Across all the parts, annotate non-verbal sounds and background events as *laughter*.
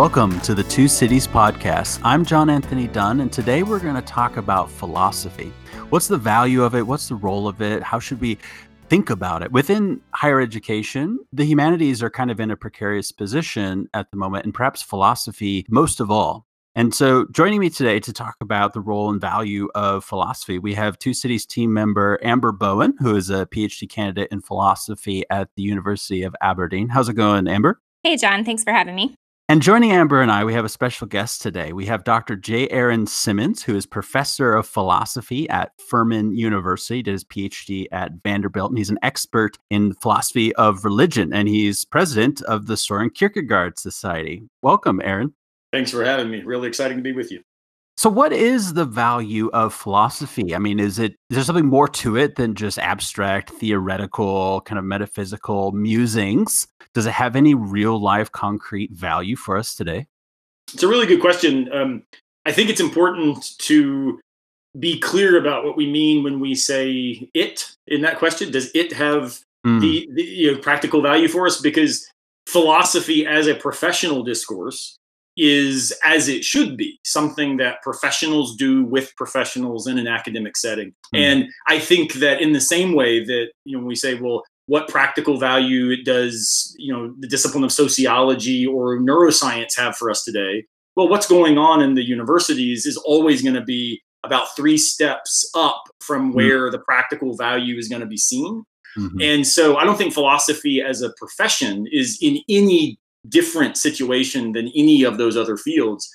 Welcome to the Two Cities Podcast. I'm John Anthony Dunn, and today we're going to talk about philosophy. What's the value of it? What's the role of it? How should we think about it? Within higher education, the humanities are kind of in a precarious position at the moment, and perhaps philosophy most of all. And so, joining me today to talk about the role and value of philosophy, we have Two Cities team member Amber Bowen, who is a PhD candidate in philosophy at the University of Aberdeen. How's it going, Amber? Hey, John. Thanks for having me. And joining Amber and I, we have a special guest today. We have Dr. J. Aaron Simmons, who is professor of philosophy at Furman University, did his PhD at Vanderbilt, and he's an expert in philosophy of religion, and he's president of the Soren Kierkegaard Society. Welcome, Aaron. Thanks for having me. Really exciting to be with you. So, what is the value of philosophy? I mean, is it is there something more to it than just abstract, theoretical, kind of metaphysical musings? Does it have any real life, concrete value for us today? It's a really good question. Um, I think it's important to be clear about what we mean when we say it in that question. Does it have mm. the, the you know, practical value for us? Because philosophy as a professional discourse is as it should be something that professionals do with professionals in an academic setting mm. and i think that in the same way that you know when we say well what practical value does you know the discipline of sociology or neuroscience have for us today well what's going on in the universities is always going to be about three steps up from mm. where the practical value is going to be seen mm-hmm. and so i don't think philosophy as a profession is in any different situation than any of those other fields.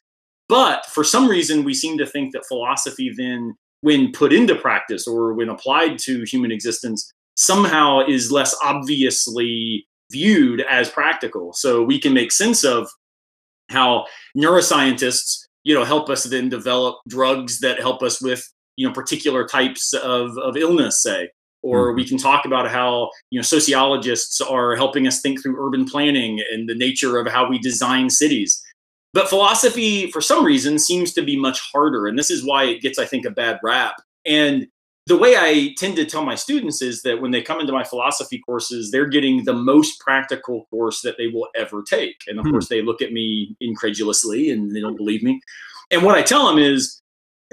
But for some reason, we seem to think that philosophy then, when put into practice or when applied to human existence, somehow is less obviously viewed as practical. So we can make sense of how neuroscientists, you know, help us then develop drugs that help us with, you know, particular types of, of illness, say, or we mm-hmm. can talk about how you know sociologists are helping us think through urban planning and the nature of how we design cities but philosophy for some reason seems to be much harder and this is why it gets i think a bad rap and the way i tend to tell my students is that when they come into my philosophy courses they're getting the most practical course that they will ever take and of hmm. course they look at me incredulously and they don't believe me and what i tell them is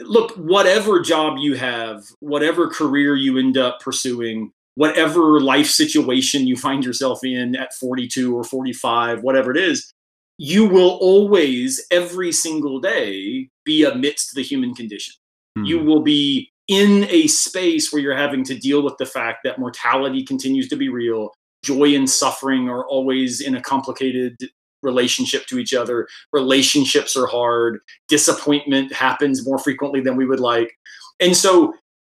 look, whatever job you have, whatever career you end up pursuing, whatever life situation you find yourself in at 42 or 45, whatever it is, you will always, every single day, be amidst the human condition. Mm-hmm. You will be in a space where you're having to deal with the fact that mortality continues to be real, joy and suffering are always in a complicated relationship to each other. Relationships are hard. Disappointment happens more frequently than we would like. And so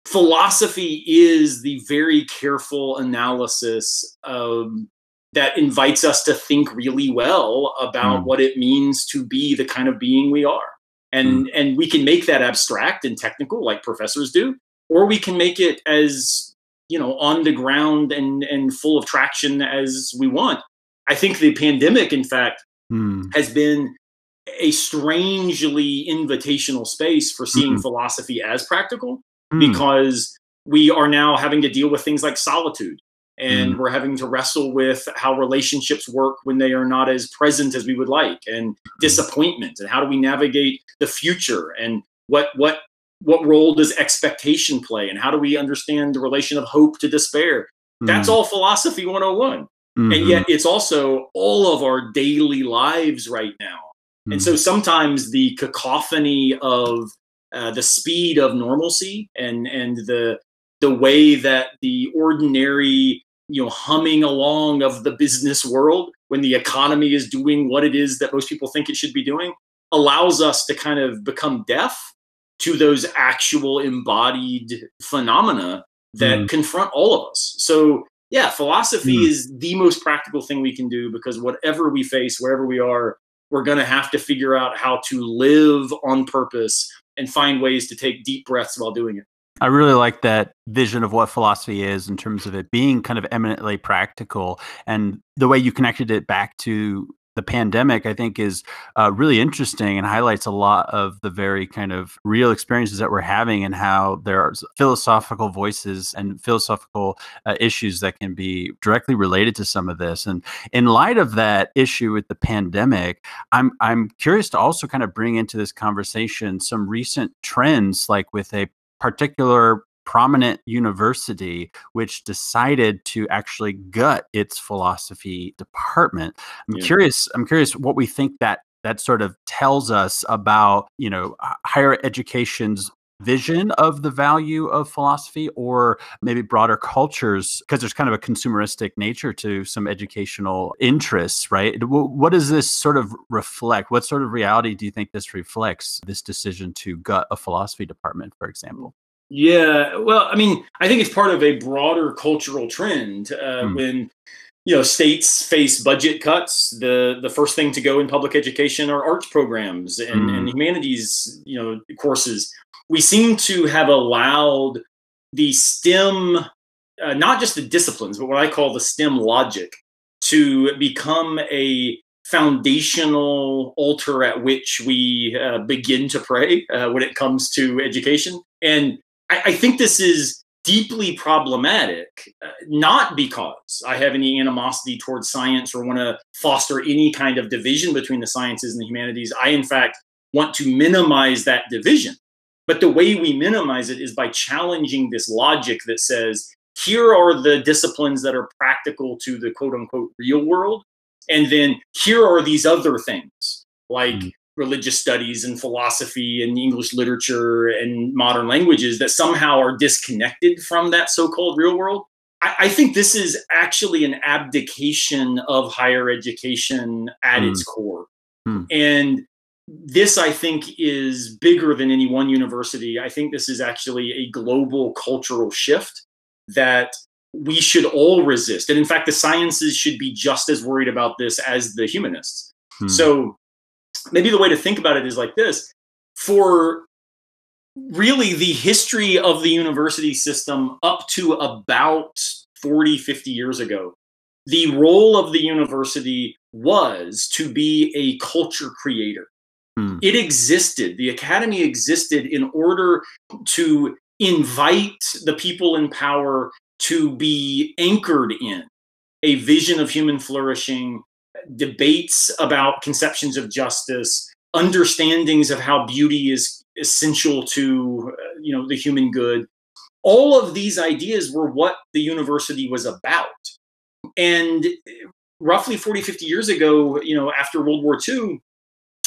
philosophy is the very careful analysis um, that invites us to think really well about mm. what it means to be the kind of being we are. And, mm. and we can make that abstract and technical like professors do, or we can make it as you know on the ground and and full of traction as we want I think the pandemic, in fact, hmm. has been a strangely invitational space for seeing mm-hmm. philosophy as practical mm. because we are now having to deal with things like solitude and mm. we're having to wrestle with how relationships work when they are not as present as we would like and hmm. disappointment and how do we navigate the future and what what what role does expectation play and how do we understand the relation of hope to despair mm. that's all philosophy 101 Mm-hmm. And yet it's also all of our daily lives right now. Mm-hmm. And so mm-hmm. sometimes the cacophony of uh, the speed of normalcy and and the the way that the ordinary you know humming along of the business world when the economy is doing what it is that most people think it should be doing allows us to kind of become deaf to those actual embodied phenomena that mm. confront all of us so yeah, philosophy mm. is the most practical thing we can do because whatever we face, wherever we are, we're going to have to figure out how to live on purpose and find ways to take deep breaths while doing it. I really like that vision of what philosophy is in terms of it being kind of eminently practical and the way you connected it back to the pandemic, I think, is uh, really interesting and highlights a lot of the very kind of real experiences that we're having and how there are philosophical voices and philosophical uh, issues that can be directly related to some of this. And in light of that issue with the pandemic, I'm I'm curious to also kind of bring into this conversation some recent trends, like with a particular prominent university which decided to actually gut its philosophy department. I'm yeah. curious I'm curious what we think that that sort of tells us about, you know, higher education's vision of the value of philosophy or maybe broader cultures because there's kind of a consumeristic nature to some educational interests right what does this sort of reflect what sort of reality do you think this reflects this decision to gut a philosophy department for example yeah, well, I mean, I think it's part of a broader cultural trend uh, mm. when you know states face budget cuts. The the first thing to go in public education are arts programs and, and humanities, you know, courses. We seem to have allowed the STEM, uh, not just the disciplines, but what I call the STEM logic, to become a foundational altar at which we uh, begin to pray uh, when it comes to education. And I, I think this is deeply problematic, uh, not because I have any animosity towards science or want to foster any kind of division between the sciences and the humanities. I, in fact, want to minimize that division. But the way we minimize it is by challenging this logic that says, here are the disciplines that are practical to the quote unquote real world. And then here are these other things like mm religious studies and philosophy and English literature and modern languages that somehow are disconnected from that so-called real world. I, I think this is actually an abdication of higher education at mm. its core. Mm. And this, I think, is bigger than any one university. I think this is actually a global cultural shift that we should all resist. And in fact, the sciences should be just as worried about this as the humanists. Hmm. So maybe the way to think about it is like this. For really the history of the university system up to about 40 50 years ago the role of the university was to be a culture creator. Hmm. it existed. The academy existed in order to invite the people in power to be anchored in a vision of human flourishing debates about conceptions of justice, understandings of how beauty is essential to uh, you know the human good. All of these ideas were what the university was about. And roughly 40, 50 years ago, you know, after World War II,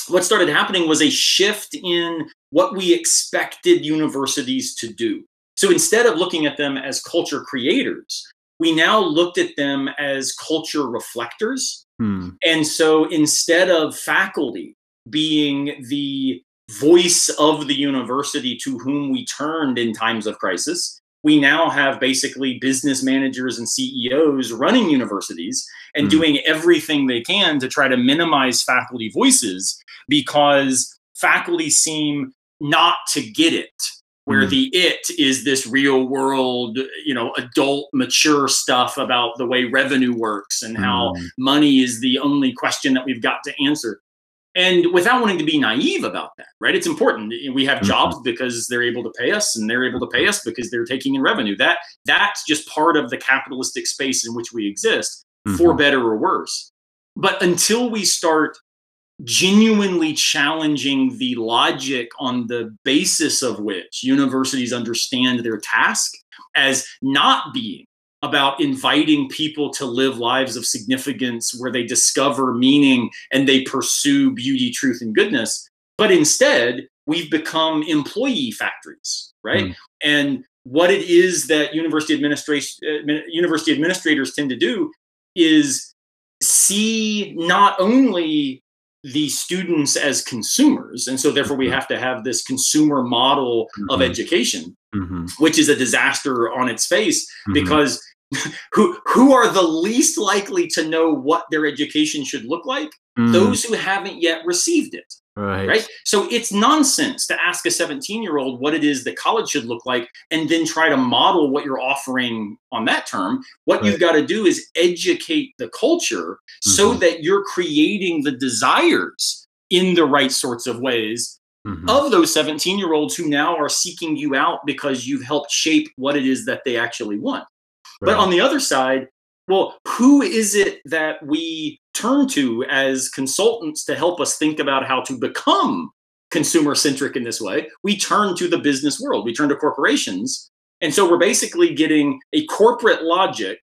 what started happening was a shift in what we expected universities to do. So instead of looking at them as culture creators, we now looked at them as culture reflectors Hmm. And so instead of faculty being the voice of the university to whom we turned in times of crisis, we now have basically business managers and CEOs running universities and hmm. doing everything they can to try to minimize faculty voices because faculty seem not to get it where mm. the it is this real world you know adult mature stuff about the way revenue works and how mm. money is the only question that we've got to answer and without wanting to be naive about that right it's important we have mm-hmm. jobs because they're able to pay us and they're able to pay us because they're taking in revenue that that's just part of the capitalistic space in which we exist mm-hmm. for better or worse but until we start genuinely challenging the logic on the basis of which universities understand their task as not being about inviting people to live lives of significance where they discover meaning and they pursue beauty, truth, and goodness. But instead, we've become employee factories, right? Mm. And what it is that university administration, uh, university administrators tend to do is see not only the students as consumers and so therefore we mm-hmm. have to have this consumer model mm-hmm. of education mm-hmm. which is a disaster on its face mm-hmm. because *laughs* who who are the least likely to know what their education should look like mm. those who haven't yet received it right right so it's nonsense to ask a 17 year old what it is that college should look like and then try to model what you're offering on that term what right. you've got to do is educate the culture mm-hmm. so that you're creating the desires in the right sorts of ways mm-hmm. of those 17 year olds who now are seeking you out because you've helped shape what it is that they actually want Right. But on the other side, well, who is it that we turn to as consultants to help us think about how to become consumer centric in this way? We turn to the business world, we turn to corporations. And so we're basically getting a corporate logic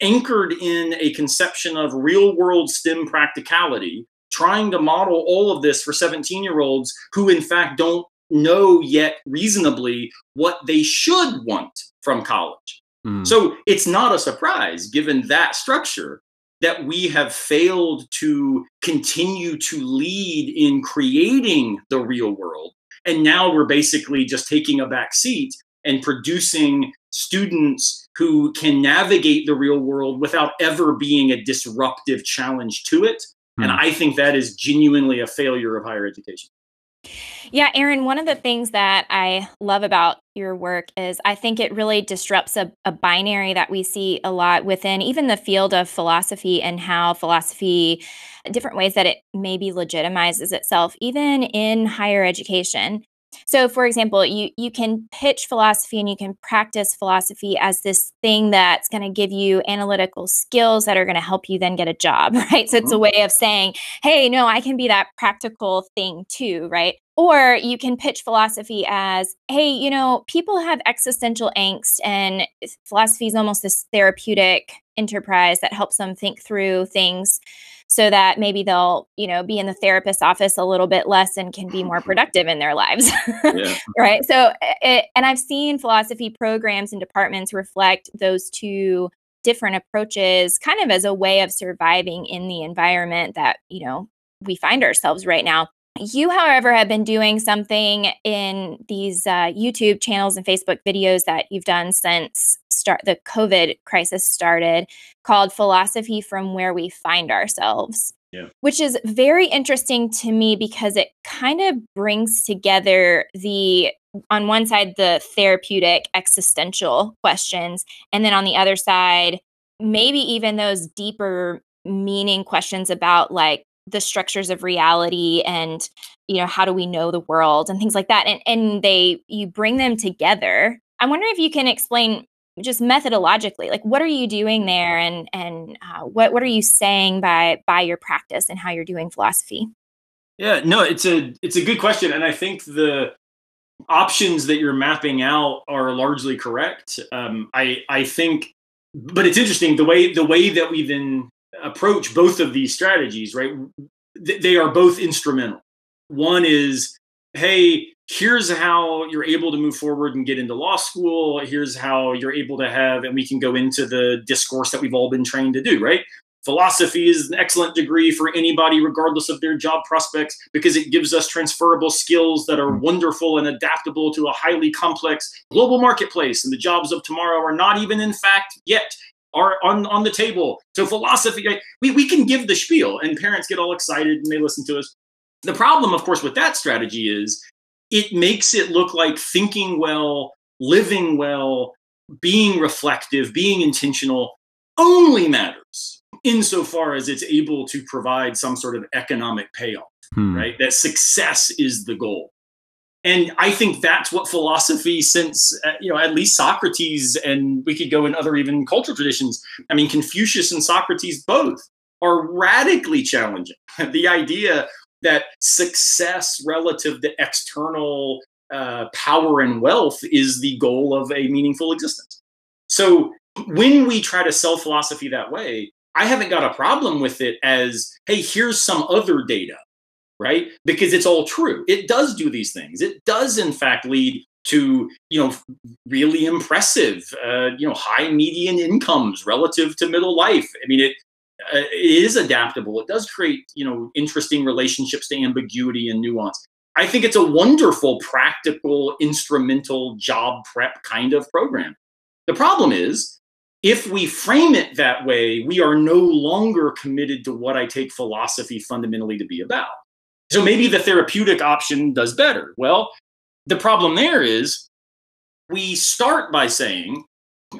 anchored in a conception of real world STEM practicality, trying to model all of this for 17 year olds who, in fact, don't know yet reasonably what they should want from college. Mm. So it's not a surprise, given that structure, that we have failed to continue to lead in creating the real world. And now we're basically just taking a back seat and producing students who can navigate the real world without ever being a disruptive challenge to it. Mm. And I think that is genuinely a failure of higher education. Yeah, Aaron, one of the things that I love about your work is I think it really disrupts a, a, binary that we see a lot within even the field of philosophy and how philosophy, different ways that it maybe legitimizes itself, even in higher education. So for example, you you can pitch philosophy and you can practice philosophy as this thing that's going to give you analytical skills that are going to help you then get a job, *laughs* right? So it's a mm-hmm. way of saying, "Hey, no, I can be that practical thing too," right? Or you can pitch philosophy as, "Hey, you know, people have existential angst and philosophy is almost this therapeutic enterprise that helps them think through things." so that maybe they'll you know be in the therapist's office a little bit less and can be more productive in their lives *laughs* yeah. right so it, and i've seen philosophy programs and departments reflect those two different approaches kind of as a way of surviving in the environment that you know we find ourselves right now you, however, have been doing something in these uh, YouTube channels and Facebook videos that you've done since start the COVID crisis started, called "Philosophy from Where We Find Ourselves." Yeah. Which is very interesting to me because it kind of brings together the on one side the therapeutic existential questions and then on the other side maybe even those deeper meaning questions about like the structures of reality and you know how do we know the world and things like that and and they you bring them together. I wonder if you can explain just methodologically like what are you doing there and and uh, what what are you saying by by your practice and how you're doing philosophy? Yeah no it's a it's a good question and i think the options that you're mapping out are largely correct. Um, i i think but it's interesting the way the way that we then approach both of these strategies, right? They are both instrumental. One is, hey, here's how you're able to move forward and get into law school. Here's how you're able to have, and we can go into the discourse that we've all been trained to do, right? Philosophy is an excellent degree for anybody, regardless of their job prospects, because it gives us transferable skills that are wonderful and adaptable to a highly complex global marketplace. And the jobs of tomorrow are not even, in fact, yet are on, on the table. So philosophy, we, we can give the spiel and parents get all excited and they listen to us. The problem, of course, with that strategy is it makes it look like thinking well, living well, being reflective, being intentional only matters insofar as it's able to provide some sort of economic payoff, hmm. right? That success is the goal and i think that's what philosophy since uh, you know at least socrates and we could go in other even cultural traditions. I mean confucius and socrates both are radically challenging. *laughs* The idea that success relative to external uh, power and wealth is the goal of a meaningful existence. So when we try to sell philosophy that way i haven't got a problem with it as hey here's some other data right? Because it's all true. It does do these things. It does, in fact, lead to you know really impressive uh, you know high median incomes relative to middle life. I mean, it uh, it is adaptable. It does create you know interesting relationships to ambiguity and nuance. I think it's a wonderful, practical, instrumental job prep kind of program. The problem is if we frame it that way, we are no longer committed to what I take philosophy fundamentally to be about. So maybe the therapeutic option does better. Well, the problem there is we start by saying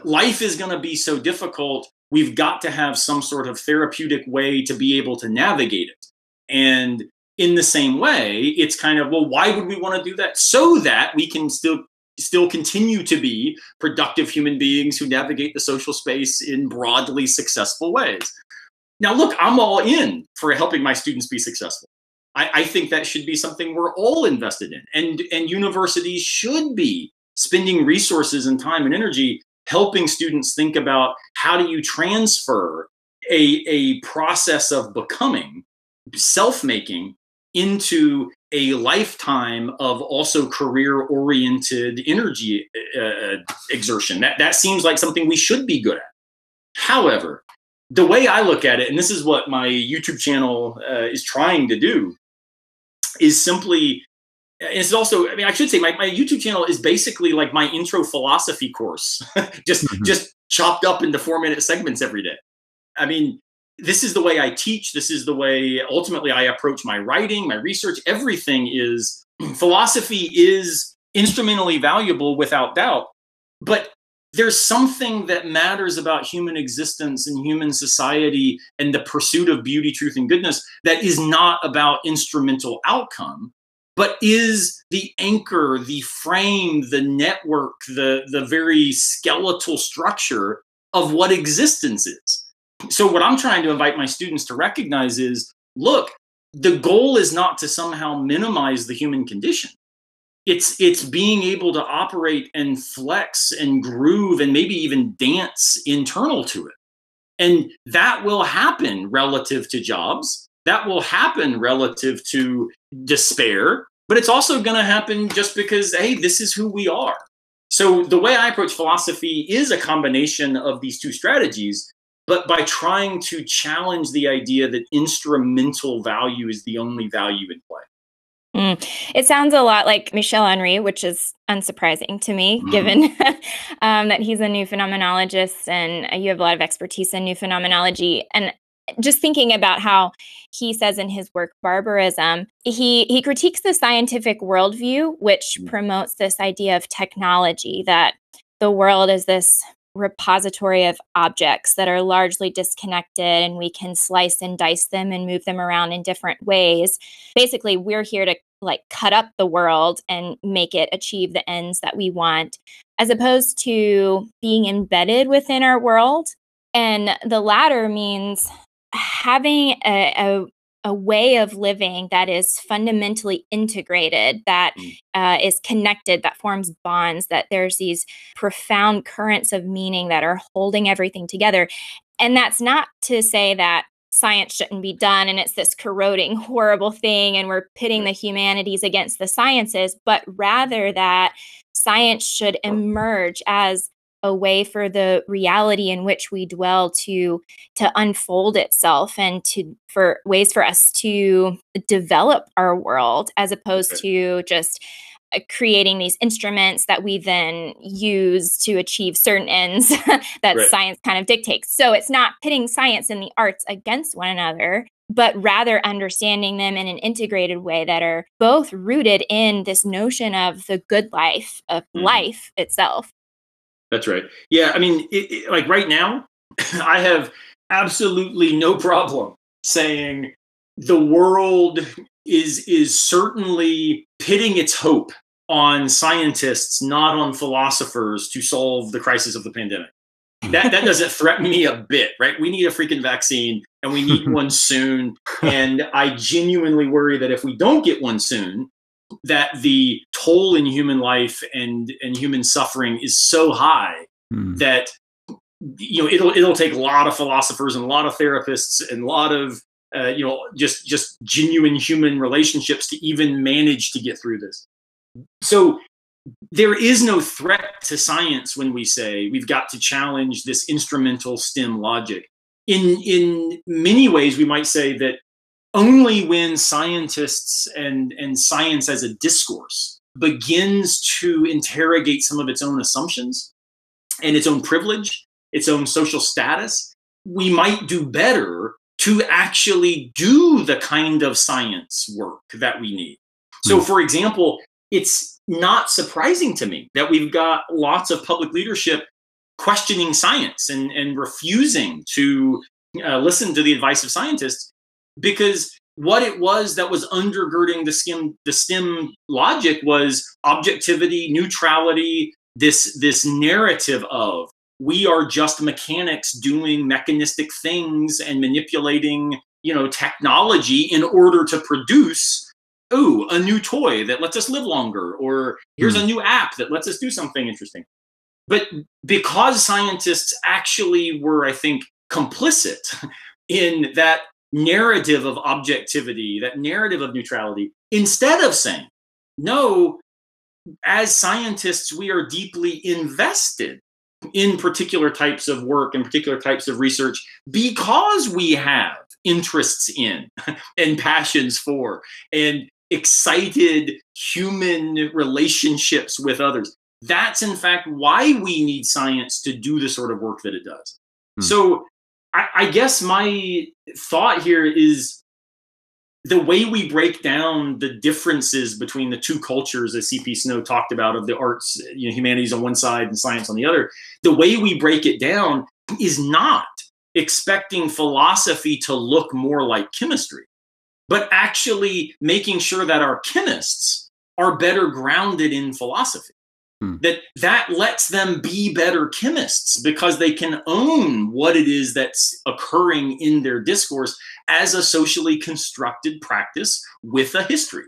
life is going to be so difficult, we've got to have some sort of therapeutic way to be able to navigate it. And in the same way, it's kind of, well, why would we want to do that? So that we can still still continue to be productive human beings who navigate the social space in broadly successful ways. Now, look, I'm all in for helping my students be successful. I, I, think that should be something we're all invested in, and and universities should be spending resources and time and energy helping students think about how do you transfer a, a process of becoming self-making into a lifetime of also career oriented energy uh, exertion. That, that seems like something we should be good at. However, the way I look at it, and this is what my YouTube channel uh, is trying to do, is simply it's also i mean i should say my, my youtube channel is basically like my intro philosophy course *laughs* just mm-hmm. just chopped up into four minute segments every day i mean this is the way I teach. This is the way ultimately I approach my writing, my research. Everything is *clears throat* philosophy is instrumentally valuable without doubt. But there's something that matters about human existence and human society and the pursuit of beauty, truth, and goodness that is not about instrumental outcome, but is the anchor, the frame, the network, the, the very skeletal structure of what existence is. So what i'm trying to invite my students to recognize is look the goal is not to somehow minimize the human condition it's it's being able to operate and flex and groove and maybe even dance internal to it. And that will happen relative to jobs. That will happen relative to despair but it's also going to happen just because hey this is who we are. So the way i approach philosophy is a combination of these two strategies but by trying to challenge the idea that instrumental value is the only value in play. Mm. It sounds a lot like Michel Henry, which is unsurprising to me, mm. given *laughs* um, that he's a new phenomenologist and you have a lot of expertise in new phenomenology. And just thinking about how he says in his work barbarism he he critiques the scientific worldview which mm. promotes this idea of technology that the world is this repository of objects that are largely disconnected and we can slice and dice them and move them around in different ways. Basically, we're here to like cut up the world and make it achieve the ends that we want, as opposed to being embedded within our world. And the latter means having a, a a way of living that is fundamentally integrated, that mm. uh, is connected, that forms bonds, that there's these profound currents of meaning that are holding everything together. And that's not to say that science shouldn't be done and it's this corroding, *laughs* horrible thing, and we're pitting the humanities against the sciences, but rather that science should emerge as a way for the reality in which we dwell to to unfold itself and to for ways for us to develop our world as opposed to just creating these instruments that we then use to achieve certain ends *laughs* that right. science kind of dictates. So it's not pitting science and the arts against one another, but rather understanding them in an integrated way that are both rooted in this notion of the good life, of mm-hmm. life itself. That's right. Yeah, I mean, it, it, like right now, *laughs* I have absolutely no problem saying the world is is certainly pitting its hope on scientists, not on philosophers, to solve the crisis of the pandemic. That that *laughs* doesn't threaten me a bit, right? We need a freaking vaccine, and we need one *laughs* soon. And I genuinely worry that if we don't get one soon, that the toll in human life and and human suffering is so high mm. that you know it'll it'll take a lot of philosophers and a lot of therapists and a lot of uh, you know just just genuine human relationships to even manage to get through this. So there is no threat to science when we say we've got to challenge this instrumental stem logic. In in many ways we might say that only when scientists and, and science as a discourse begins to interrogate some of its own assumptions and its own privilege its own social status, we might do better to actually do the kind of science work that we need. So, hmm. for example, it's not surprising to me that we've got lots of public leadership questioning science and, and refusing to uh, listen to the advice of scientists because what it was that was undergirding the stem the stem logic was objectivity neutrality this this narrative of we are just mechanics doing mechanistic things and manipulating you know technology in order to produce ooh a new toy that lets us live longer or here's mm. a new app that lets us do something interesting but because scientists actually were i think complicit *laughs* in that narrative of objectivity that narrative of neutrality instead of saying no as scientists we are deeply invested in particular types of work and particular types of research because we have interests in *laughs* and passions for and excited human relationships with others. That's in fact why we need science to do the sort of work that it does. Hmm. So I, I guess my thought here is the way we break down the differences between the two cultures, as C.P. Snow talked about, of the arts, you know, humanities on one side and science on the other, the way we break it down is not expecting philosophy to look more like chemistry, but actually making sure that our chemists are better grounded in philosophy. Hmm. That that lets them be better chemists because they can own what it is that's occurring in their discourse as a socially constructed practice with a history.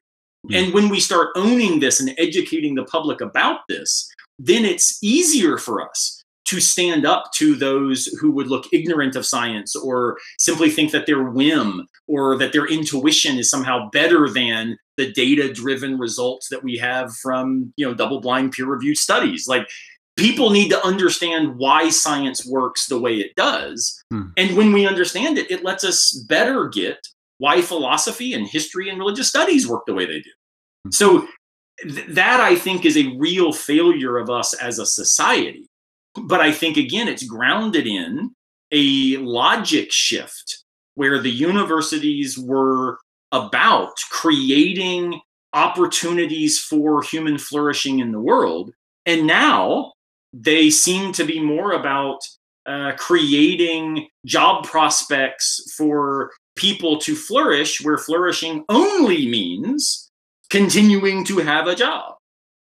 Hmm. And when we start owning this and educating the public about this, then it's easier for us to stand up to those who would look ignorant of science or simply think that their whim or that their intuition is somehow better than the data driven results that we have from you know double blind peer reviewed studies like people need to understand why science works the way it does hmm. and when we understand it it lets us better get why philosophy and history and religious studies work the way they do hmm. so th- that i think is a real failure of us as a society but I think, again, it's grounded in a logic shift where the universities were about creating opportunities for human flourishing in the world. And now they seem to be more about uh, creating job prospects for people to flourish, where flourishing only means continuing to have a job.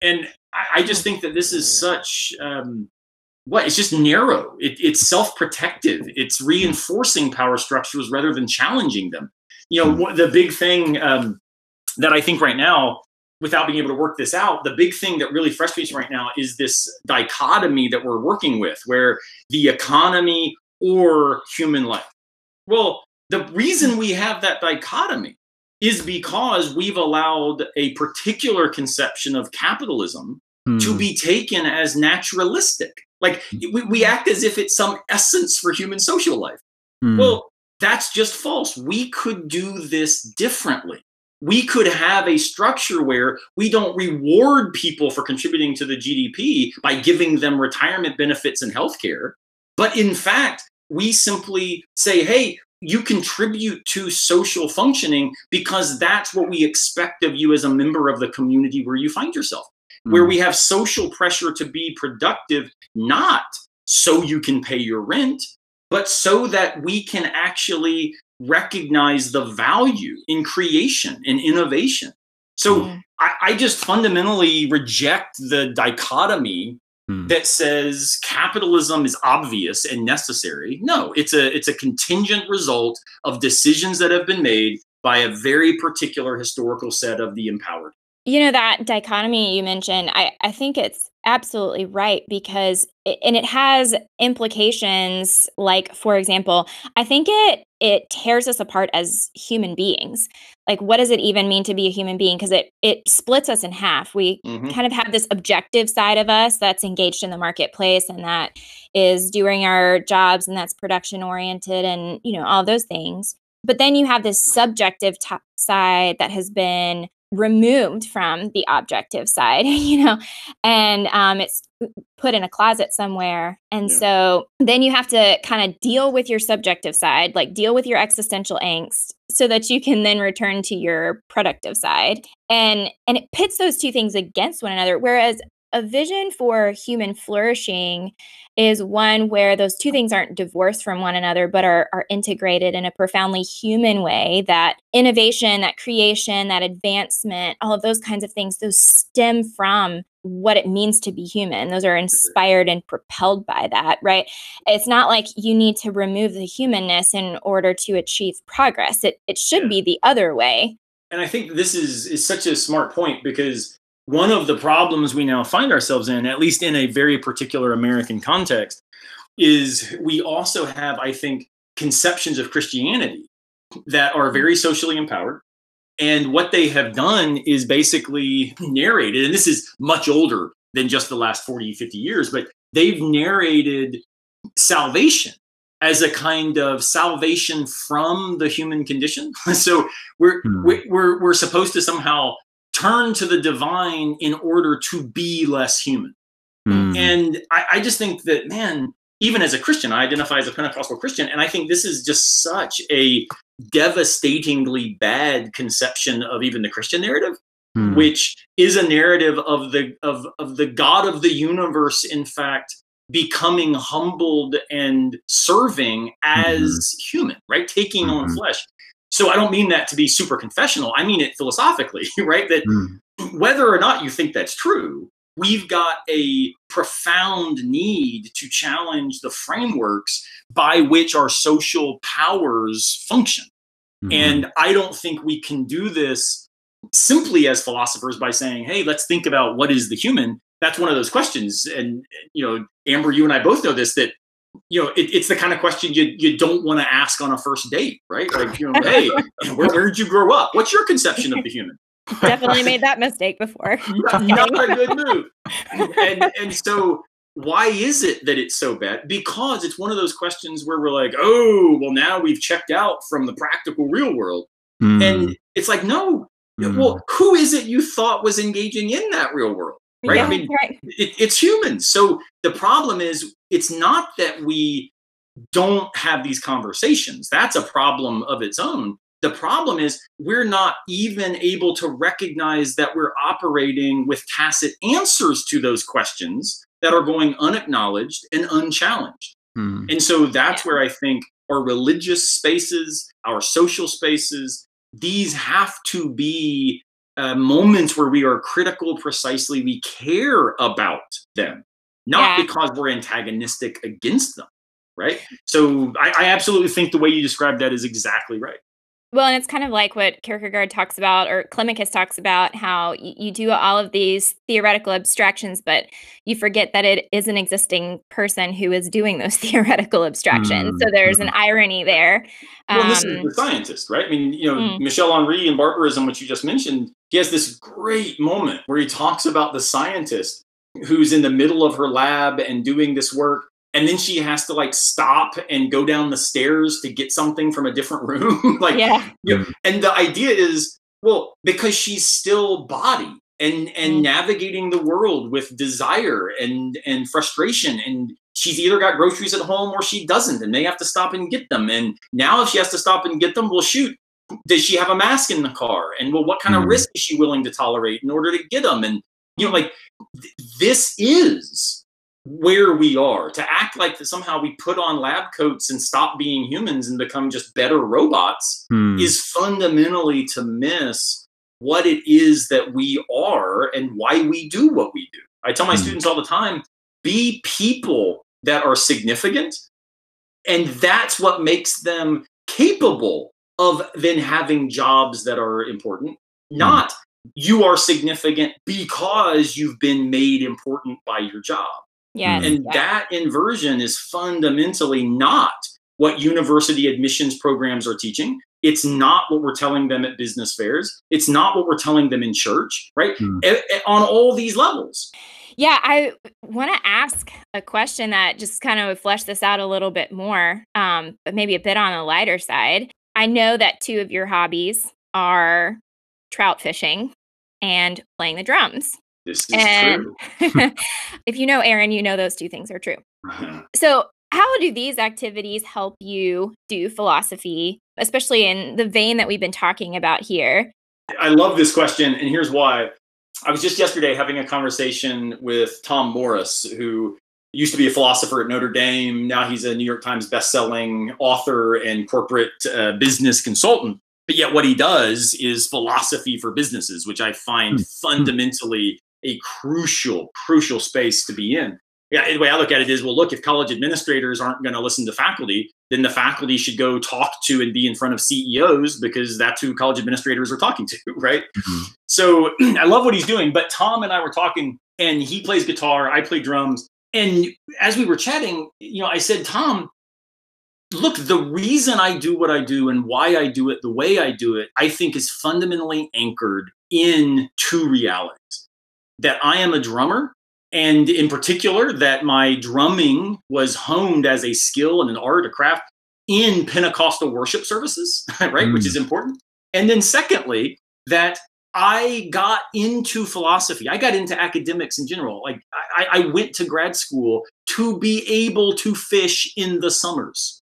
And I, I just think that this is such um, what? It's just narrow. It, it's self-protective. It's reinforcing power structures rather than challenging them. You know hmm. the big thing um, that i think right now without being able to work this out the big thing that really frustrates me right now is this dichotomy that we're working with where the economy or human life. Well the reason we have that dichotomy is because we've allowed a particular conception of capitalism hmm. to be taken as naturalistic like we, we act as if it's some essence for human social life. Mm. Well, that's just false. We could do this differently. We could have a structure where we don't reward people for contributing to the GDP by giving them retirement benefits and healthcare. But in fact, we simply say, hey, you contribute to social functioning because that's what we expect of you as a member of the community where you find yourself where we hmm. have social pressure to be productive, not so you can pay your rent, but so that we can actually recognize the value in creation and innovation. So mm. I, I, just fundamentally reject the dichotomy mm. that says capitalism is obvious and necessary. No, it's a it's a contingent result of decisions that have been made by a very particular historical set of the empowered. You know, that dichotomy you mentioned, I, I think it's absolutely right because, it, and it has implications. Like, for example, I think it it tears us apart as human beings. Like, what does it even mean to be a human being? Because it it splits us in half. We mm-hmm. kind of have this objective side of us that's engaged in the marketplace and that is doing our jobs and that's production oriented and you know all those things. But then you have this subjective t- side that has been removed from the objective side, *laughs* you know, and um, it's put in a closet somewhere. And yeah. so then you have to kind of deal with your subjective side, like deal with your existential angst so that you can then return to your productive side. And and it pits those two things against one another whereas a vision for human flourishing is one where those two things aren't divorced from one another, but are, are integrated in a profoundly human way. That innovation, that creation, that advancement, all of those kinds of things, those stem from what it means to be human. Those are mm-hmm. inspired and propelled by that, right? It's not like you need to remove the humanness in order to achieve progress. It, it should be the other way. And I think this is, is such a smart point because one of the problems we now find ourselves in, at least in a very particular American context, is we also have, I think, conceptions of Christianity that are very socially empowered. And what they have done is basically narrated, and this is much older than just the last 40, 50 years, but they've narrated salvation as a kind of salvation from the human condition. *laughs* so we're, hmm. we're, we're supposed to somehow turn to the divine in order to be less human. Mm. And I, I, just think that, man, even as a Christian, I identify as a Pentecostal Christian, and I think this is just such a devastatingly bad conception of even the Christian narrative, mm. which is a narrative of the of of the God of the universe, in fact, becoming humbled and serving as mm. human, right? Taking mm. on hmm. flesh. So I don't mean that to be super confessional. I mean it philosophically, *laughs* right? That mm. whether or not you think that's true, we've got a profound need to challenge the frameworks by which our social powers function. Mm-hmm. And I don't think we can do this simply as philosophers by saying, hey, let's think about what is the human. That's one of those questions. And, you know, Amber, you and I both know this that you know, it, it's the kind of question you you don't want to ask on a first date, right? Like, you know, *laughs* hey, where, where did you grow up? What's your conception of the human? Definitely *laughs* made that mistake before. not, not a good move. And and so why is it that it's so bad? Because it's one of those questions where we're like, oh, well, now we've checked out from the practical real world. Mm. And it's like, no, mm. well, who is it you thought was engaging in that real world? Right? Yeah, I mean, right. It, it's humans. So the problem is, it's not that we don't have these conversations. That's a problem of its own. The problem is we're not even able to recognize that we're operating with tacit answers to those questions that are going unacknowledged and unchallenged. Hmm. And so that's where I think our religious spaces, our social spaces, these have to be uh, moments where we are critical precisely we care about them not yeah. because we're antagonistic against them right so I, I absolutely think the way you described that is exactly right well, and it's kind of like what Kierkegaard talks about, or Climacus talks about, how y- you do all of these theoretical abstractions, but you forget that it is an existing person who is doing those *laughs* theoretical abstractions. Mm. So there's an mm-hmm. irony there. Well, um, this is the scientist, right? I mean, you know, mm. Michel Henry in Barbarism, which you just mentioned, he has this great moment where he talks about the scientist who's in the middle of her lab and doing this work and then she has to like stop and go down the stairs to get something from a different room *laughs* like yeah. You know, and the idea is well because she's still body and and mm. navigating the world with desire and and frustration and she's either got groceries at home or she doesn't and they have to stop and get them and now if she has to stop and get them well shoot does she have a mask in the car and well what kind mm. of risk is she willing to tolerate in order to get them and you know like th- this is where we are to act like that somehow we put on lab coats and stop being humans and become just better robots hmm. is fundamentally to miss what it is that we are and why we do what we do i tell my hmm. students all the time be people that are significant and that's what makes them capable of then having jobs that are important hmm. not you are significant because you've been made important by your job Yes. And yeah. that inversion is fundamentally not what university admissions programs are teaching. It's not what we're telling them at business fairs. It's not what we're telling them in church, right? Mm. on all these levels. Yeah, I want to ask a question that just kind of flesh this out a little bit more, um, but maybe a bit on the lighter side. I know that two of your hobbies are trout fishing and playing the drums. This is And true. *laughs* if you know Aaron, you know those two things are true. *laughs* So, how do these activities help you do philosophy, especially in the vein that we've been talking about here? I love this question, and here's why. I was just yesterday having a conversation with Tom Morris, who used to be a philosopher at Notre Dame. Now he's a New York Times best-selling author and corporate uh, business consultant. But yet, what he does is philosophy for businesses, which I find Hmm. fundamentally a crucial, crucial space to be in. Yeah, the way I look at it is, well, look, if college administrators aren't going to listen to faculty, then the faculty should go talk to and be in front of CEOs because that's who college administrators are talking to, *laughs* right? Mhm. So *clears throat* I love what he's doing. But Tom and I were talking, and he plays guitar, I play drums. And as we were chatting, you know, I said, Tom, look, the reason I do what I do and why I do it the way I do it, I think is fundamentally anchored in two realities that I am a drummer. And in particular, that my drumming was honed as a skill and an art, a craft in Pentecostal worship services, *laughs* right? Which Mm. is important. And then, secondly, that I got into philosophy. I got into academics in general. Like I, I went to grad school to be able to fish in the summers.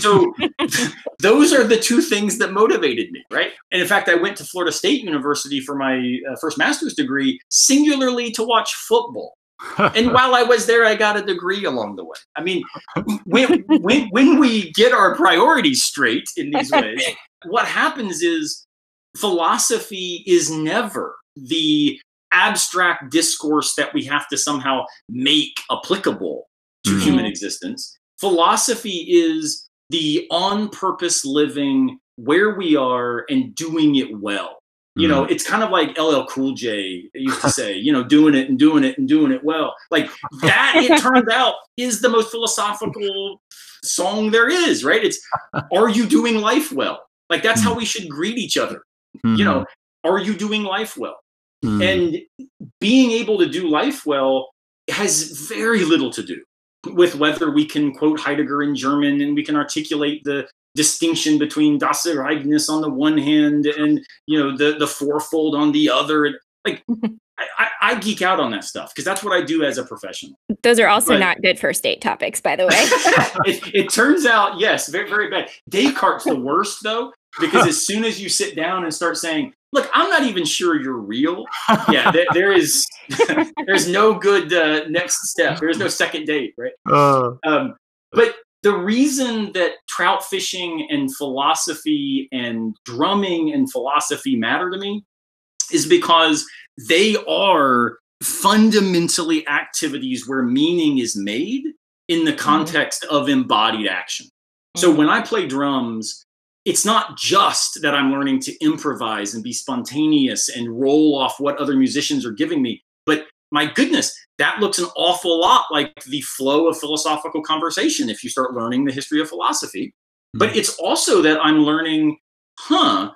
So *laughs* those are the two things that motivated me, right? And in fact, I went to Florida State University for my uh, first master's degree, singularly to watch football. And *laughs* while I was there, I got a degree along the way. I mean, when when when we get our priorities straight in these ways, what happens is philosophy is never the abstract discourse that we have to somehow make applicable to Mhm. human existence. Philosophy is the on purpose living where we are and doing it well. You know, mm. it's kind of like LL Cool J used to say, you know, doing it and doing it and doing it well. Like that, it *laughs* turns out, is the most philosophical song there is, right? It's, are you doing life well? Like that's how mm. we should greet each other. You know, mm-hmm. are you doing life well? Mhm. And being able to do life well has very little to do with whether we can quote Heidegger in German and we can articulate the distinction between Das Ereignis on the one hand and you know the the fourfold on the other. Like *laughs* I, I, geek out on that stuff because that's what I do as a professional. Those are also But- not good first date topics, by the way. *laughs* *laughs* it, it turns out, yes, very, very bad. Descartes the worst though, because as soon as you sit down and start saying, "Look, I'm not even sure you're real," *laughs* yeah, there, there is *laughs* there's no good uh, next step. There's no second date, right? Uh, Um, but the reason that trout fishing and philosophy and drumming and philosophy matter to me is because they are fundamentally activities where meaning is made in the context of embodied action. So when I play drums, it's not just that I'm learning to improvise and be spontaneous and roll off what other musicians are giving me, but my goodness, that looks an awful lot like the flow of philosophical conversation if you start learning the history of philosophy. But hmm. it's also that I'm learning, huh,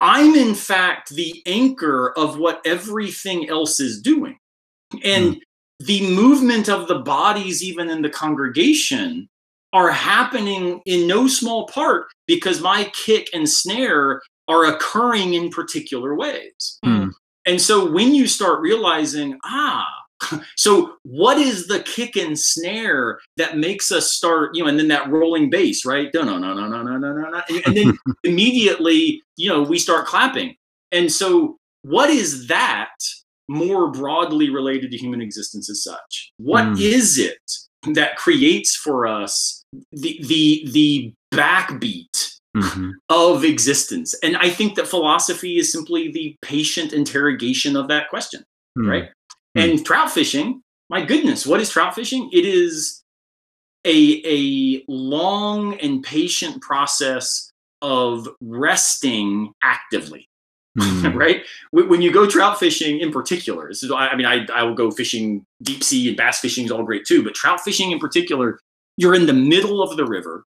I'm in fact the anchor of what everything else is doing. And hmm. the movement of the bodies, even in the congregation, are happening in no small part because my kick and snare are occurring in particular ways. Hmm. And so when you start realizing, ah, *laughs* so what is the kick and snare that makes us start, you know, and then that rolling bass, right? No, no, no, no, no, no, no, no. And then *laughs* immediately, you know, we start clapping. And so what is that more broadly related to human existence as such? What is Mm. it that creates for us the the the backbeat Mhm. of existence. And I think that philosophy is simply the patient interrogation of that question, Hmm. right? Hmm. And trout fishing, my goodness, what is trout fishing? It is a a long and patient process of resting actively, Hmm. *laughs* right? When you go trout fishing in particular, this is, I mean, I, I will go fishing deep sea and bass fishing is all great too, but trout fishing in particular, you're in the middle of the river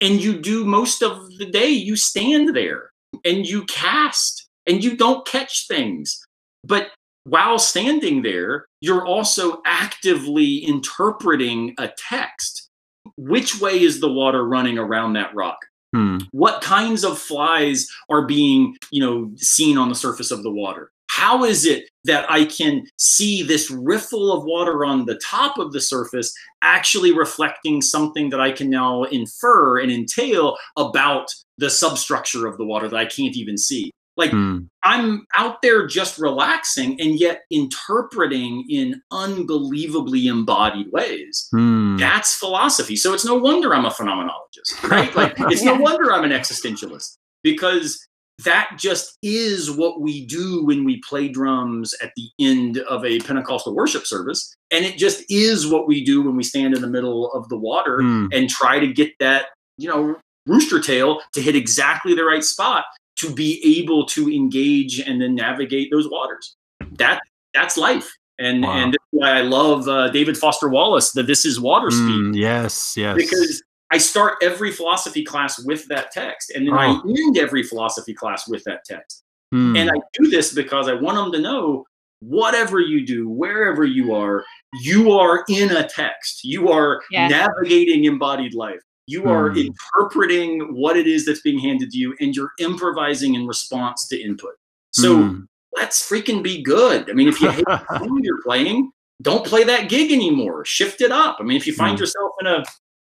and you do most of the day, you stand there and you cast and you don't catch things. But while standing there, you're also actively interpreting a text. Which way is the water running around that rock? Hmm. what kinds of flies are being you know seen on the surface of the water how is it that I can see this riffle of water on the top of the surface actually reflecting something that I can now infer and entail about the substructure of the water that I can't even see? Like mm. I'm out there just relaxing and yet interpreting in unbelievably embodied ways. Mm. That's philosophy. So it's no wonder I'm a phenomenologist, right? Like *laughs* it's no wonder I'm an existentialist because that just is what we do when we play drums at the end of a Pentecostal worship service. And it just is what we do when we stand in the middle of the water mm. and try to get that, you know, rooster tail to hit exactly the right spot to be able to engage and then navigate those waters. That that's life. And wow. and that's why I love uh, David Foster Wallace, the This Is Water speak. Mm, yes, yes. Because I start every philosophy class with that text, and then oh. I end every philosophy class with that text. Mm. And I do this because I want them to know whatever you do, wherever you are, you are in a text. You are yeah. navigating embodied life. You are mm. interpreting what it is that's being handed to you, and you're improvising in response to input. So mm. let's freaking be good. I mean, if you hate the *laughs* song you're playing, don't play that gig anymore. Shift it up. I mean, if you find mm. yourself in a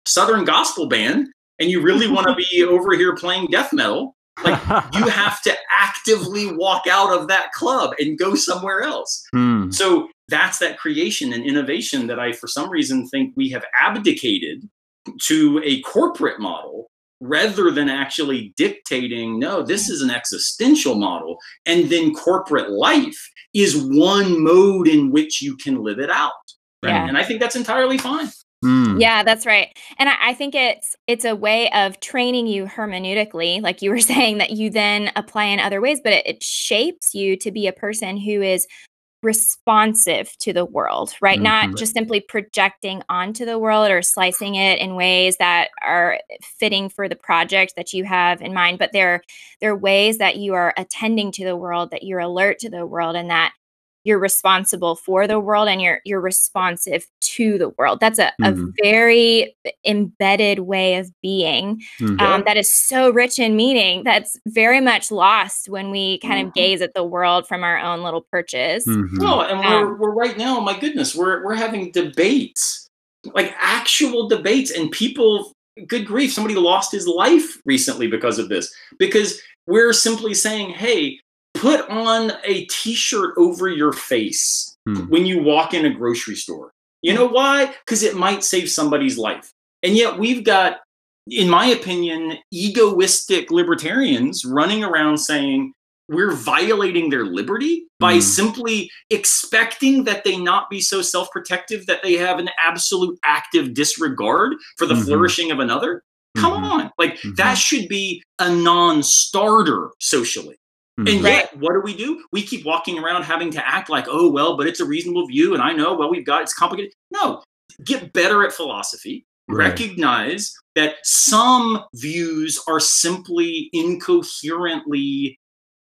Southern gospel band and you really want to be *laughs* over here playing death metal, like you *laughs* have to actively walk out of that club and go somewhere else. Mm. So that's that creation and innovation that I, for some reason, think we have abdicated to a corporate model rather than actually dictating no this is an existential model and then corporate life is one mode in which you can live it out right? yeah. and i think that's entirely fine Mm. Yeah, that's right. And I, I, think it's it's a way of training you hermeneutically, like you were *laughs* saying, that you then apply in other ways, but it, it shapes you to be a person who is responsive to the world, right? Mm-hmm. Not just simply projecting onto the world or slicing it in ways that are fitting for the project that you have in mind, but there, there are ways that you are attending to the world, that you're alert to the world, and that you're responsible for the world and you're you're responsive to the world that's a, mm-hmm. a very embedded way of being mm-hmm. um, that is so rich in meaning that's very much lost when we kind mm-hmm. of gaze at the world from our own little perches mm-hmm. no and um, we're, we're right now my goodness we're we're having debates like actual debates and people good grief somebody lost his life recently because of this because we're simply saying hey put on a t-shirt over your face hmm. when you walk in a grocery store. You know why? Because it might save somebody's life. And yet we've got, in my opinion, egoistic libertarians running around saying we're violating their liberty by mm. simply expecting that they not be so self-protective that they have an absolute active disregard for the mm-hmm. flourishing of another. Come mm-hmm. on. Like mm-hmm. that should be a non-starter socially. Mm-hmm. And yet, what do we do? We keep walking around having to act like, oh, well, but it's a reasonable view. And I know, well, we've got it's complicated. No, get better at philosophy. Right. Recognize that some views are simply incoherently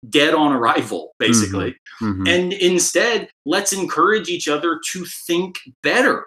dead on arrival, *laughs* basically. Mm-hmm. Mm-hmm. And instead, let's encourage each other to think better.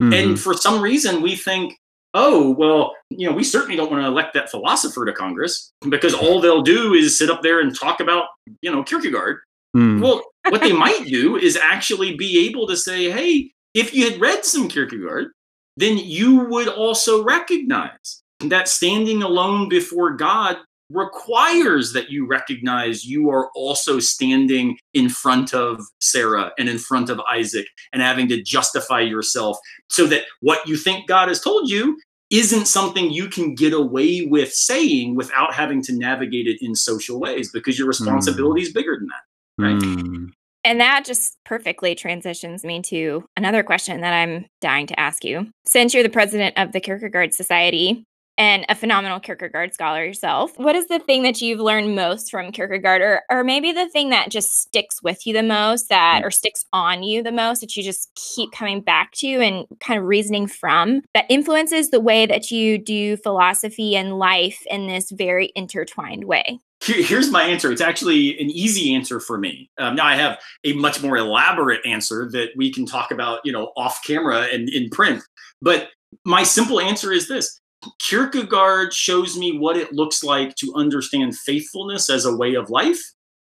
And mm-hmm. for some reason, we think, oh, well, you know, we certainly don't want to elect that philosopher to Congress because all they'll do is sit up there and talk about, you know, Kierkegaard. Mm. Well, what they might do is actually be able to say, hey, if you had read some Kierkegaard, then you would also recognize that standing alone before God requires that you recognize you are also standing in front of Sarah and in front of Isaac and having to justify yourself so that what you think God has told you isn't something you can get away with saying without having to navigate it in social ways because your responsibility mm. is bigger than that right mm. and that just perfectly transitions me to another question that i'm dying to ask you since you're the president of the kierkegaard society and a phenomenal Kierkegaard scholar yourself. What is the thing that you've learned most from Kierkegaard, or, or maybe the thing that just sticks with you the most, that mm. or sticks on you the most, that you just keep coming back to and kind of reasoning from, that influences the way that you do philosophy and life in this very intertwined way? here's my answer. It's actually an easy answer for me. Um, now I have a much more elaborate answer that we can talk about, you know, off camera and in print. But my simple answer is this: Kierkegaard shows me what it looks like to understand faithfulness as a way of life.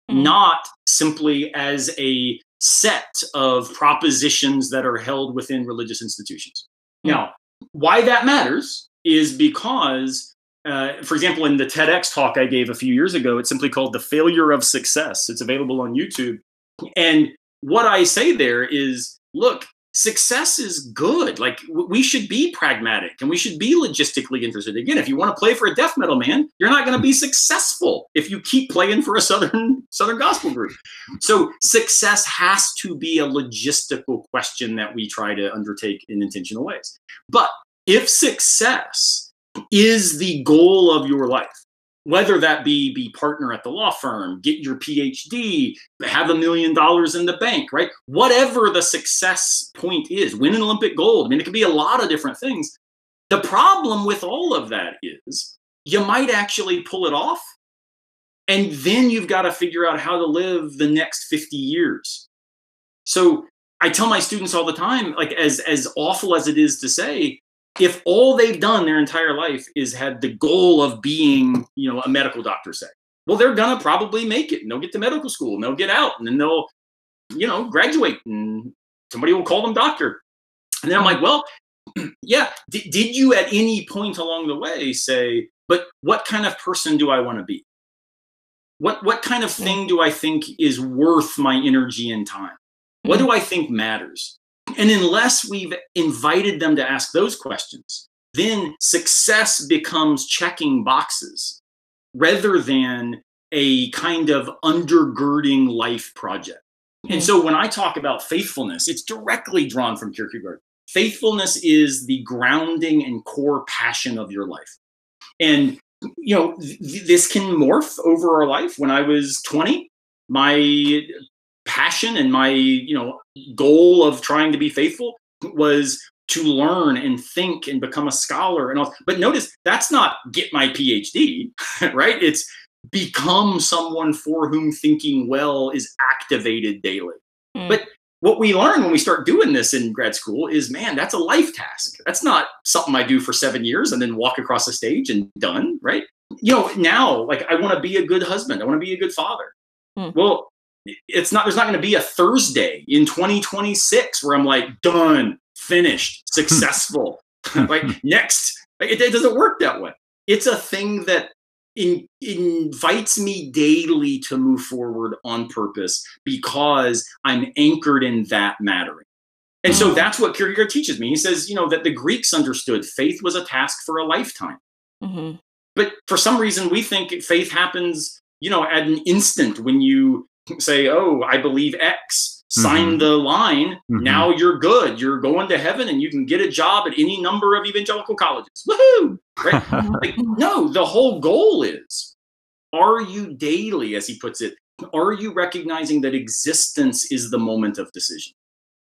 mm. not simply as a set of propositions that are held within religious institutions. Mm. Now, why that matters is because, uh, for example, in the TEDx talk I gave a few years ago, it's simply called The Failure of Success. It's available on YouTube. And what I say there is look, success is good. Like we should be pragmatic and we should be logistically interested. Again, if you want to play for a death metal man, you're not going to be successful if you keep playing for a southern southern gospel group. So success has to be a logistical question that we try to undertake in intentional ways. But if success is the goal of your life, whether that be be partner at the law firm, get your PhD, have a million dollars in the bank, right? Whatever the success point is, win an Olympic gold. I mean, it could be a lot of different things. The problem with all of that is you might actually pull it off. And then you've got to figure out how to live the next 50 years. So I tell my students all the time, like as as awful as it is to say, if all they've done their entire life is had the goal of being, you know, a medical doctor, say, well, they're gonna probably make it and they'll get to medical school and they'll get out and then they'll, you know, graduate and somebody will call them doctor. And then I'm like, well, *clears throat* yeah, D- did you at any point along the way say, but what kind of person do I want to be? What what kind of mm. thing do I think is worth my energy and time? What mm. do I think matters? And unless we've invited them to ask those questions, then success becomes checking boxes rather than a kind of undergirding life project. And so when I talk about faithfulness, it's directly drawn from Kierkegaard. Faithfulness is the grounding and core passion of your life. And you know, th- this can morph over our life. When I was 20, my passion and my you know goal of trying to be faithful was to learn and think and become a scholar and all but notice that's not get my phd *laughs* right? It's become someone for whom thinking well is activated daily. Mm. but what we learn when we start doing this in grad school is man that's a life task. That's not something i do for seven years and then walk across the stage and done right? You know now like i want to be a good husband. I want to be a good father. Mm. well it's not there's not going to be a thursday in 2026 where i'm like done finished successful. *laughs* Like next like, it, it, doesn't work that way. It's a thing that in, invites me daily to move forward on purpose because i'm anchored in that mattering. And so mm-hmm. that's what kierkegaard teaches me. He says you know that the greeks understood faith was a task for a lifetime. Mm-hmm. but for some reason we think faith happens you know at an instant when you say, "Oh, I believe X." Sign mm-hmm. the line. Mm-hmm. Now you're good. You're going to heaven, and you can get a job at any number of evangelical colleges. Woohoo! Right? *laughs* like, no, the whole goal is: Are you daily, as he puts it, are you recognizing that existence is the moment of decision?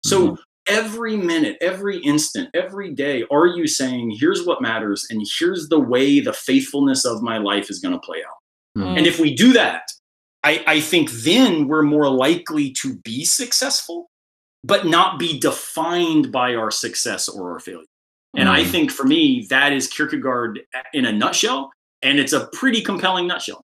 So mm-hmm. every minute, every instant, every day, are you saying, here's what matters, and here's the way the faithfulness of my life is going to play out? Mm. And if we do that, I, I think then we're more likely to be successful, but not be defined by our success or our failure. And mm. I think for me, that is Kierkegaard in a nutshell. And it's a pretty compelling nutshell.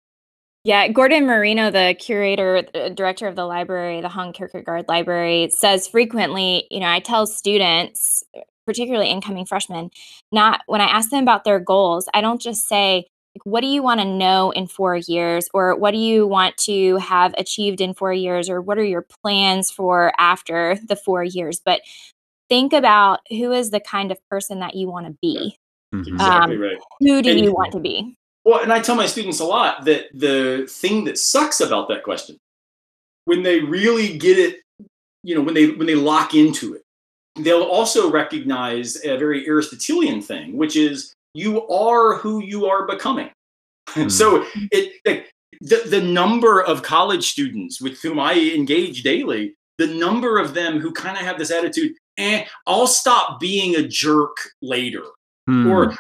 Yeah, Gordon Marino, the curator, the director of the library, the Hong Kierkegaard Library, says frequently, you know, I tell students, particularly incoming freshmen, not when I ask them about their goals, I don't just say, what do you want to know in four years or what do you want to have achieved in four years or what are your plans for after the four years? But think about who is the kind of person that you want to be mm-hmm. exactly um, right. who do and, you want to be? Well and i tell my students a lot that the thing that sucks about that question when they really get it you know when they when they lock into it they'll also recognize a very aristotelian thing which is you are who you are becoming. Mm. *laughs* so it like, the, the number of college students with whom I engage daily, the number of them who kind of have this attitude, and eh, I'll stop being a jerk later. Hmm. Or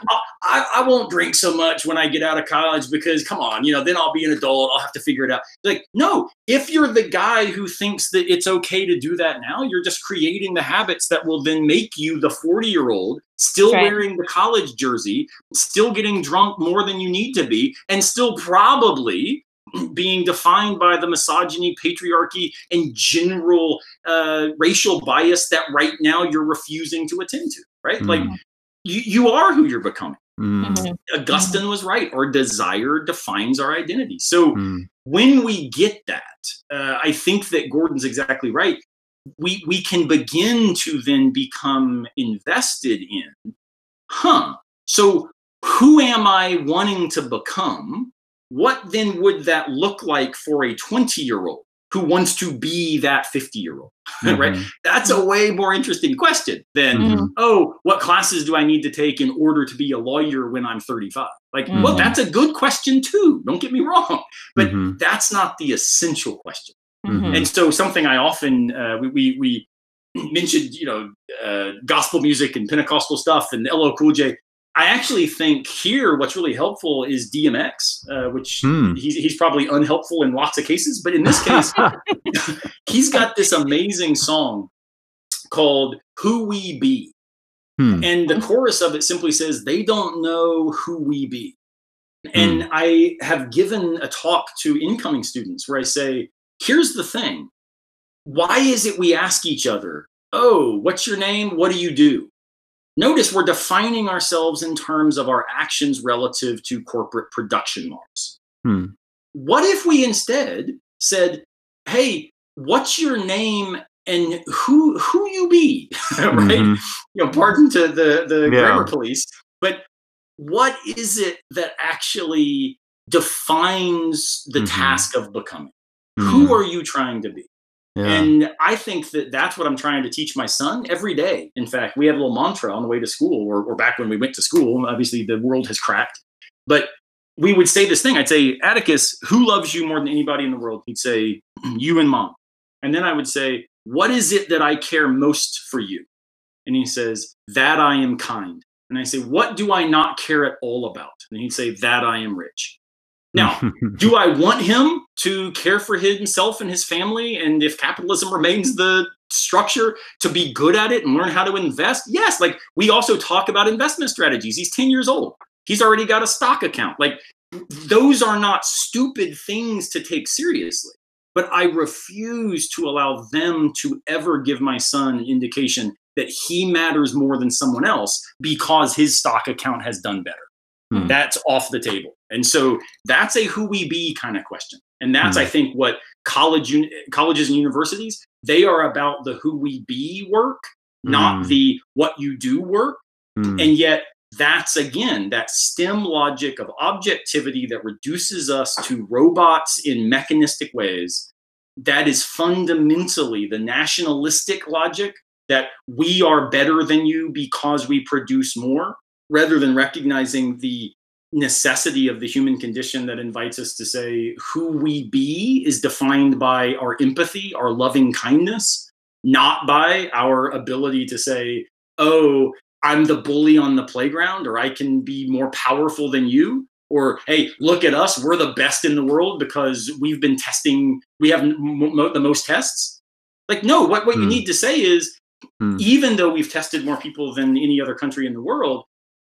I, I, won't drink so much when I get out of college because, come on, you know, then I'll be an adult. I'll have to figure it out. Like, no, if you're the guy who thinks that it's okay to do that now, you're just creating the habits that will then make you the 40 year old still right. wearing the college jersey, still getting drunk more than you need to be, and still probably *clears throat* being defined by the misogyny, patriarchy, and general uh, racial bias that right now you're refusing to attend to, right? Mm. Like you, you are who you're becoming. Mm. Augustine was right. Our desire defines our identity. So mm. when we get that, uh, I think that Gordon's exactly right. We we can begin to then become invested in, huh? So who am I wanting to become? What then would that look like for a 20 year old? Who wants to be that 50 year old *laughs* mm-hmm. right that's a way more interesting question than mm-hmm. oh what classes do i need to take in order to be a lawyer when i'm 35 like mm-hmm. well that's a good question too don't get me wrong but mm-hmm. that's not the essential question mm-hmm. and so something i often uh, we, we, we mentioned you know uh, gospel music and pentecostal stuff and LL Cool J I actually think here what's really helpful is DMX, uh, which hmm. he's, he's probably unhelpful in lots of cases, but in this *laughs* case, he's got this amazing song called Who We Be. Hmm. And the chorus of it simply says, They don't know who we be. And hmm. I have given a talk to incoming students where I say, Here's the thing. Why is it we ask each other, Oh, what's your name? What do you do? Notice we're defining ourselves in terms of our actions relative to corporate production norms. Hmm. What if we instead said, hey, what's your name and who who you be? *laughs* right? Mm-hmm. You know, pardon to the, the yeah. grammar police, but what is it that actually defines the mm-hmm. task of becoming? Mm-hmm. Who are you trying to be? Yeah. And I think that that's what I'm trying to teach my son every day. In fact, we have a little mantra on the way to school, or, or back when we went to school. Obviously, the world has cracked, but we would say this thing. I'd say, Atticus, who loves you more than anybody in the world? He'd say, *clears throat* you and mom. And then I would say, what is it that I care most for you? And he says, that I am kind. And I say, what do I not care at all about? And he'd say, that I am rich. Now, *laughs* do I want him to care for himself and his family? And if capitalism remains the structure, to be good at it and learn how to invest? Yes. Like we also talk about investment strategies. He's 10 years old, he's already got a stock account. Like those are not stupid things to take seriously. But I refuse to allow them to ever give my son an indication that he matters more than someone else because his stock account has done better. Hmm. That's off the table. And so that's a who we be kind of question. And that's, hmm. I think, what college colleges and universities they are about the who we be work, not hmm. the what you do work. Hmm. And yet, that's again that STEM logic of objectivity that reduces us to robots in mechanistic ways. That is fundamentally the nationalistic logic that we are better than you because we produce more rather than recognizing the necessity of the human condition that invites us to say who we be is defined by our empathy, our loving kindness, not by our ability to say, oh, I'm the bully on the playground, or I can be more powerful than you, or hey, look at us, we're the best in the world because we've been testing, we have m- m- the most tests. Like, no, what, what mm. you hmm. need to say is, mm. even though we've tested more people than any other country in the world,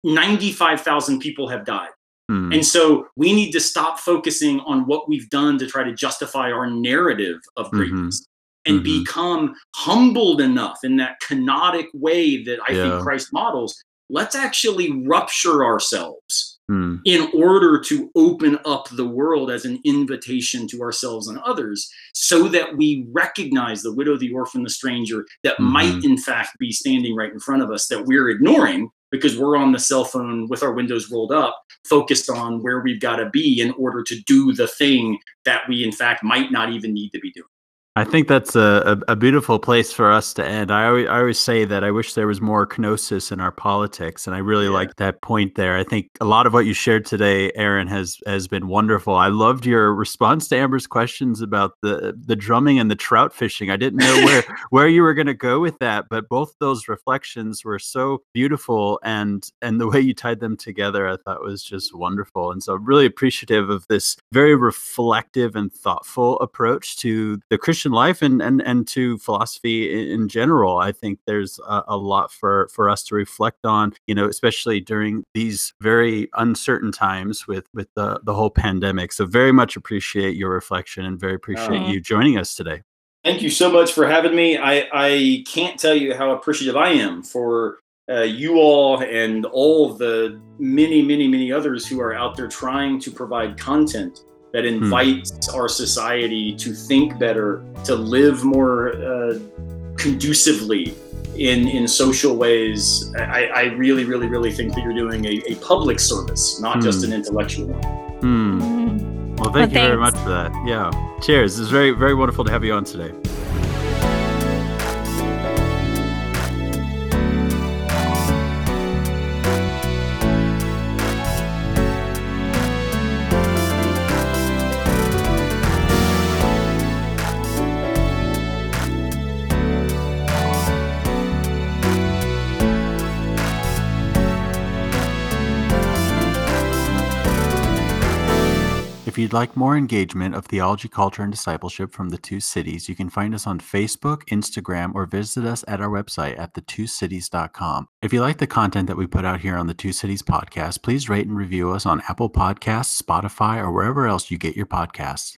95,000 people have died. Mm. And so we need to stop focusing on what we've done to try to justify our narrative of mm-hmm. greatness mm-hmm. and mm-hmm. become humbled enough in that kenotic way that I yeah. think Christ models. Let's actually rupture ourselves mm. in order to open up the world as an invitation to ourselves and others so that we recognize the widow, the orphan, the stranger that mm-hmm. might, in fact, be standing right in front of us that we're ignoring because we're on the cell phone with our windows rolled up, focused on where we've got to be in order to do the thing that we, in fact, might not even need to be doing. I think that's a, a, a, beautiful place for us to end. I always, I always say that I wish there was more kenosis in our politics, and I really yeah. like that point there. I think a lot of what you shared today, Aaron, has has been wonderful. I loved your response to Amber's questions about the the drumming and the trout fishing. I didn't know where *laughs* where you were going to go with that, but both those reflections were so beautiful, and and the way you tied them together, I thought was just wonderful. And so, I'm really appreciative of this very reflective and thoughtful approach to the Christian Christian life and and and to philosophy in, general. I think there's a, a, lot for for us to reflect on. You know, especially during these very uncertain times with with the the whole pandemic. So very much appreciate your reflection and very appreciate you joining us today. Thank you so much for having me. I I can't tell you how appreciative I am for uh, you all and all the many, many, many others who are out there trying to provide content that hmm. invites hmm. our society to think better, to live more uh, conducively in in social ways. I, I, really, really, really think that you're doing a, a public service, not hmm. just an intellectual one. Hmm. Well, thank well, you very much for that. Yeah. Cheers. It's very, very wonderful to have you on today. You'd like more engagement of theology, culture, and discipleship from the two cities, you can find us on Facebook, Instagram, or visit us at our website at thetwocities.com. If you like the content that we put out here on the Two Cities podcast, please rate and review us on Apple Podcasts, Spotify, or wherever else you get your podcasts.